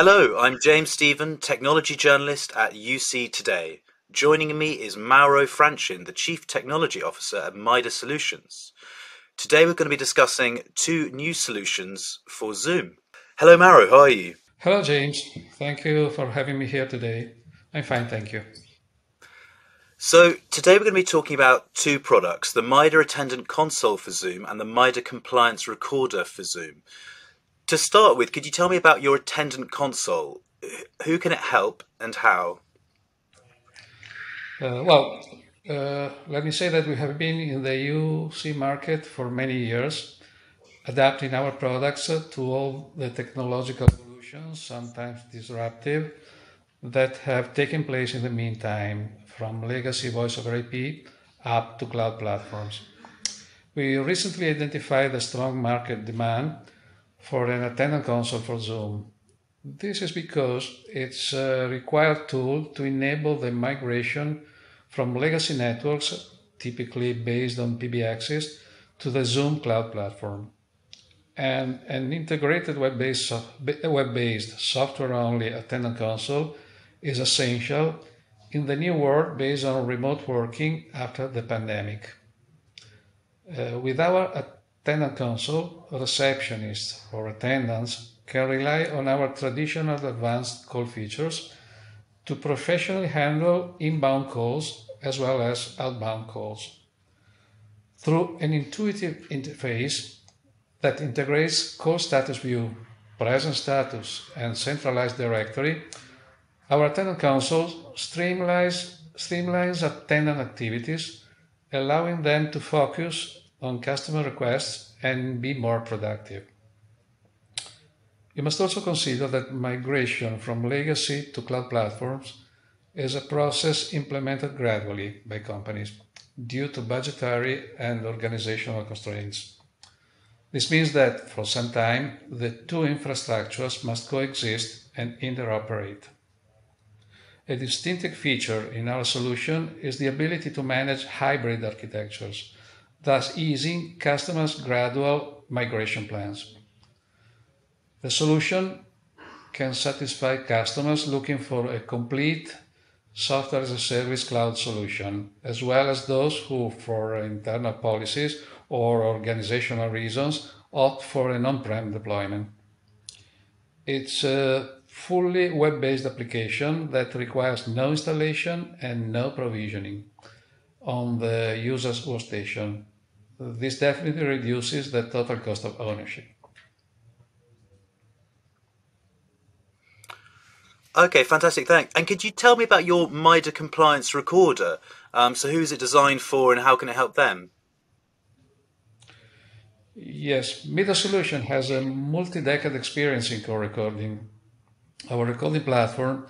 Hello, I'm James Stephen, technology journalist at UC Today. Joining me is Mauro Franchin, the Chief Technology Officer at Mida Solutions. Today we're going to be discussing two new solutions for Zoom. Hello, Mauro, how are you? Hello, James. Thank you for having me here today. I'm fine, thank you. So, today we're going to be talking about two products the Mida Attendant Console for Zoom and the Mida Compliance Recorder for Zoom. To start with, could you tell me about your attendant console? Who can it help and how? Uh, well, uh, let me say that we have been in the UC market for many years, adapting our products to all the technological evolutions, sometimes disruptive, that have taken place in the meantime, from legacy voice over IP up to cloud platforms. We recently identified a strong market demand for an attendant console for Zoom. This is because it's a required tool to enable the migration from legacy networks, typically based on PBXs, to the Zoom cloud platform. And an integrated web-based, web-based software-only attendant console is essential in the new world based on remote working after the pandemic. Uh, with our attendant console, receptionists or attendants can rely on our traditional advanced call features to professionally handle inbound calls as well as outbound calls. Through an intuitive interface that integrates call status view, present status, and centralized directory, our attendant console streamlines, streamlines attendant activities, allowing them to focus on customer requests and be more productive. You must also consider that migration from legacy to cloud platforms is a process implemented gradually by companies due to budgetary and organizational constraints. This means that for some time the two infrastructures must coexist and interoperate. A distinctive feature in our solution is the ability to manage hybrid architectures thus easing customers' gradual migration plans. The solution can satisfy customers looking for a complete software as a service cloud solution, as well as those who, for internal policies or organizational reasons, opt for an on prem deployment. It's a fully web based application that requires no installation and no provisioning on the user's workstation. This definitely reduces the total cost of ownership. Okay, fantastic. Thanks. And could you tell me about your MIDA compliance recorder? Um, so, who is it designed for, and how can it help them? Yes, MIDA Solution has a multi-decade experience in call recording. Our recording platform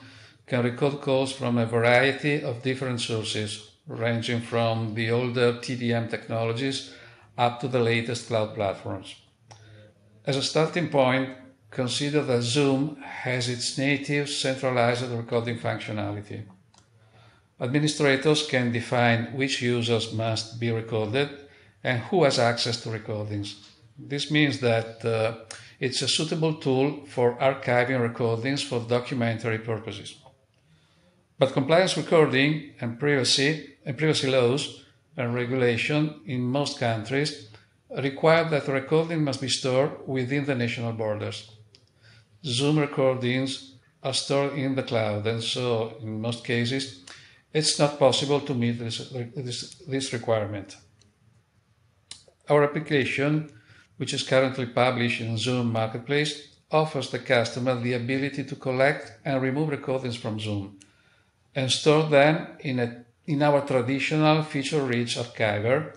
can record calls from a variety of different sources, ranging from the older TDM technologies up to the latest cloud platforms. As a starting point, consider that Zoom has its native centralized recording functionality. Administrators can define which users must be recorded and who has access to recordings. This means that uh, it's a suitable tool for archiving recordings for documentary purposes. But compliance recording and privacy and privacy laws and regulation in most countries require that recording must be stored within the national borders. Zoom recordings are stored in the cloud, and so in most cases, it's not possible to meet this, this, this requirement. Our application, which is currently published in Zoom Marketplace, offers the customer the ability to collect and remove recordings from Zoom and store them in, a, in our traditional feature-rich archiver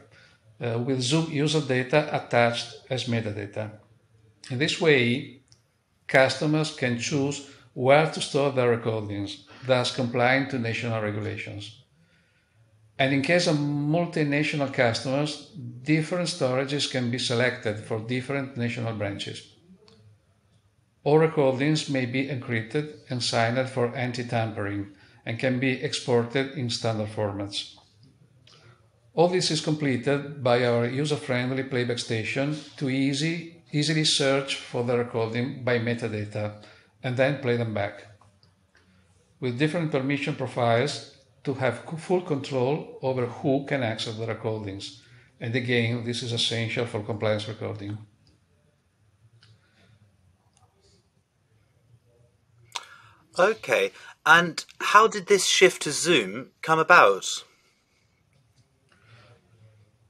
uh, with Zoom user data attached as metadata. In this way, customers can choose where to store their recordings, thus complying to national regulations. And in case of multinational customers, different storages can be selected for different national branches. All recordings may be encrypted and signed for anti-tampering and can be exported in standard formats. All this is completed by our user-friendly playback station to easy easily search for the recording by metadata and then play them back. With different permission profiles to have full control over who can access the recordings. And again, this is essential for compliance recording. Okay, and how did this shift to Zoom come about?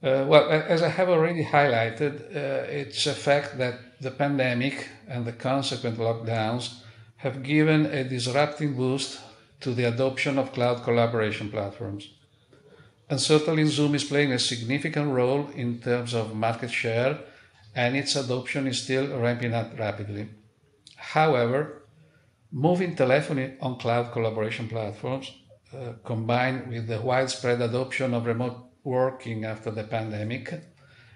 Uh, well, as I have already highlighted, uh, it's a fact that the pandemic and the consequent lockdowns have given a disrupting boost to the adoption of cloud collaboration platforms. And certainly Zoom is playing a significant role in terms of market share, and its adoption is still ramping up rapidly. However, moving telephony on cloud collaboration platforms, uh, combined with the widespread adoption of remote working after the pandemic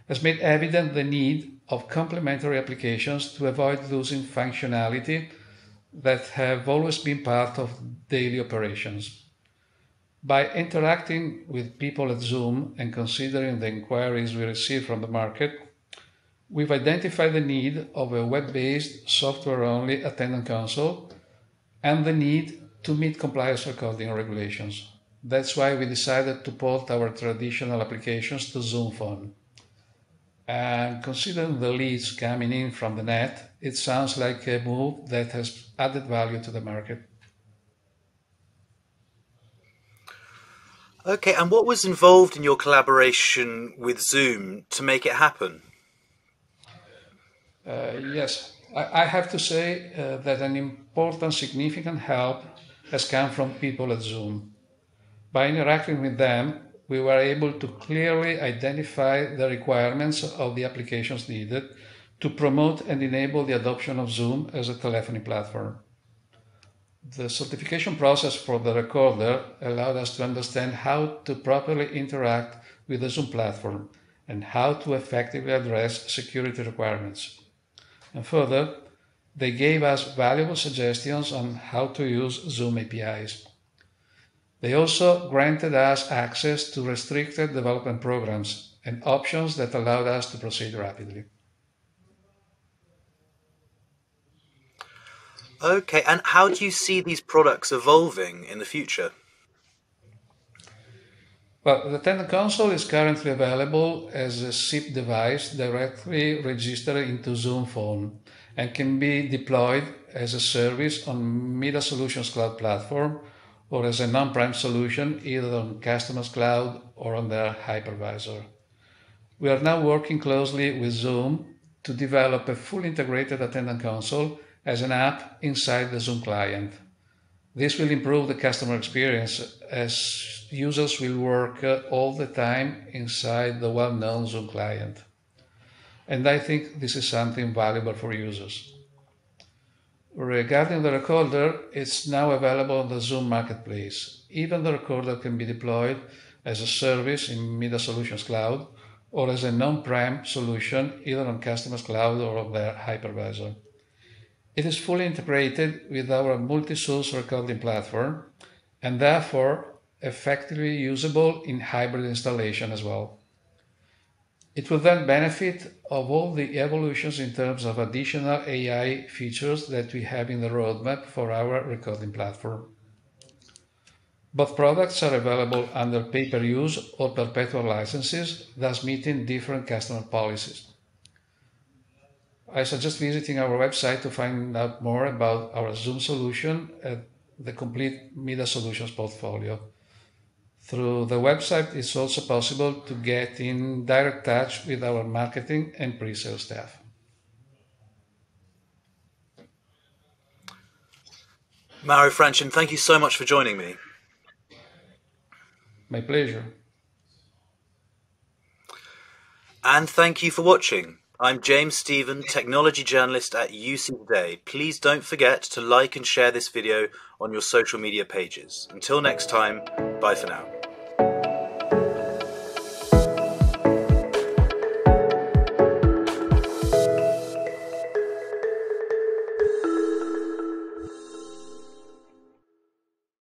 has made evident the need of complementary applications to avoid losing functionality that have always been part of daily operations. By interacting with people at Zoom and considering the inquiries we receive from the market, we've identified the need of a web based, software only attendant console and the need to meet compliance recording regulations. That's why we decided to port our traditional applications to Zoom Phone. And considering the leads coming in from the net, it sounds like a move that has added value to the market. Okay, and what was involved in your collaboration with Zoom to make it happen? Uh, yes, I, I, have to say uh, that an important, significant help has come from people at Zoom. By interacting with them, we were able to clearly identify the requirements of the applications needed to promote and enable the adoption of Zoom as a telephony platform. The certification process for the recorder allowed us to understand how to properly interact with the Zoom platform and how to effectively address security requirements. And further, they gave us valuable suggestions on how to use Zoom APIs. They also granted us access to restricted development programs and options that allowed us to proceed rapidly. Okay, and how do you see these products evolving in the future? Well, the Attendant Console is currently available as a SIP device directly registered into Zoom Phone and can be deployed as a service on Mida Solutions Cloud Platform or as an on-prem solution either on Customers Cloud or on their hypervisor. We are now working closely with Zoom to develop a fully integrated attendant console as an app inside the Zoom client. This will improve the customer experience as users will work uh, all the time inside the well-known Zoom client. And I think this is something valuable for users. Regarding the recorder, it's now available on the Zoom Marketplace. Even the recorder can be deployed as a service in Midas Solutions Cloud or as a non-prem solution either on Customers Cloud or on their hypervisor. It is fully integrated with our multi-source recording platform and therefore effectively usable in hybrid installation as well. It will then benefit of all the evolutions in terms of additional AI features that we have in the roadmap for our recording platform. Both products are available under pay-per-use or perpetual licenses, thus meeting different customer policies. I suggest visiting our website to find out more about our Zoom solution and the complete Midas Solutions portfolio. Through the website, it's also possible to get in direct touch with our marketing and pre-sale staff. Mauro Franchin, thank you so much for joining me. My pleasure. And thank you for watching. I'm James Stephen, technology journalist at UC Today. Please don't forget to like and share this video on your social media pages. Until next time, bye for now.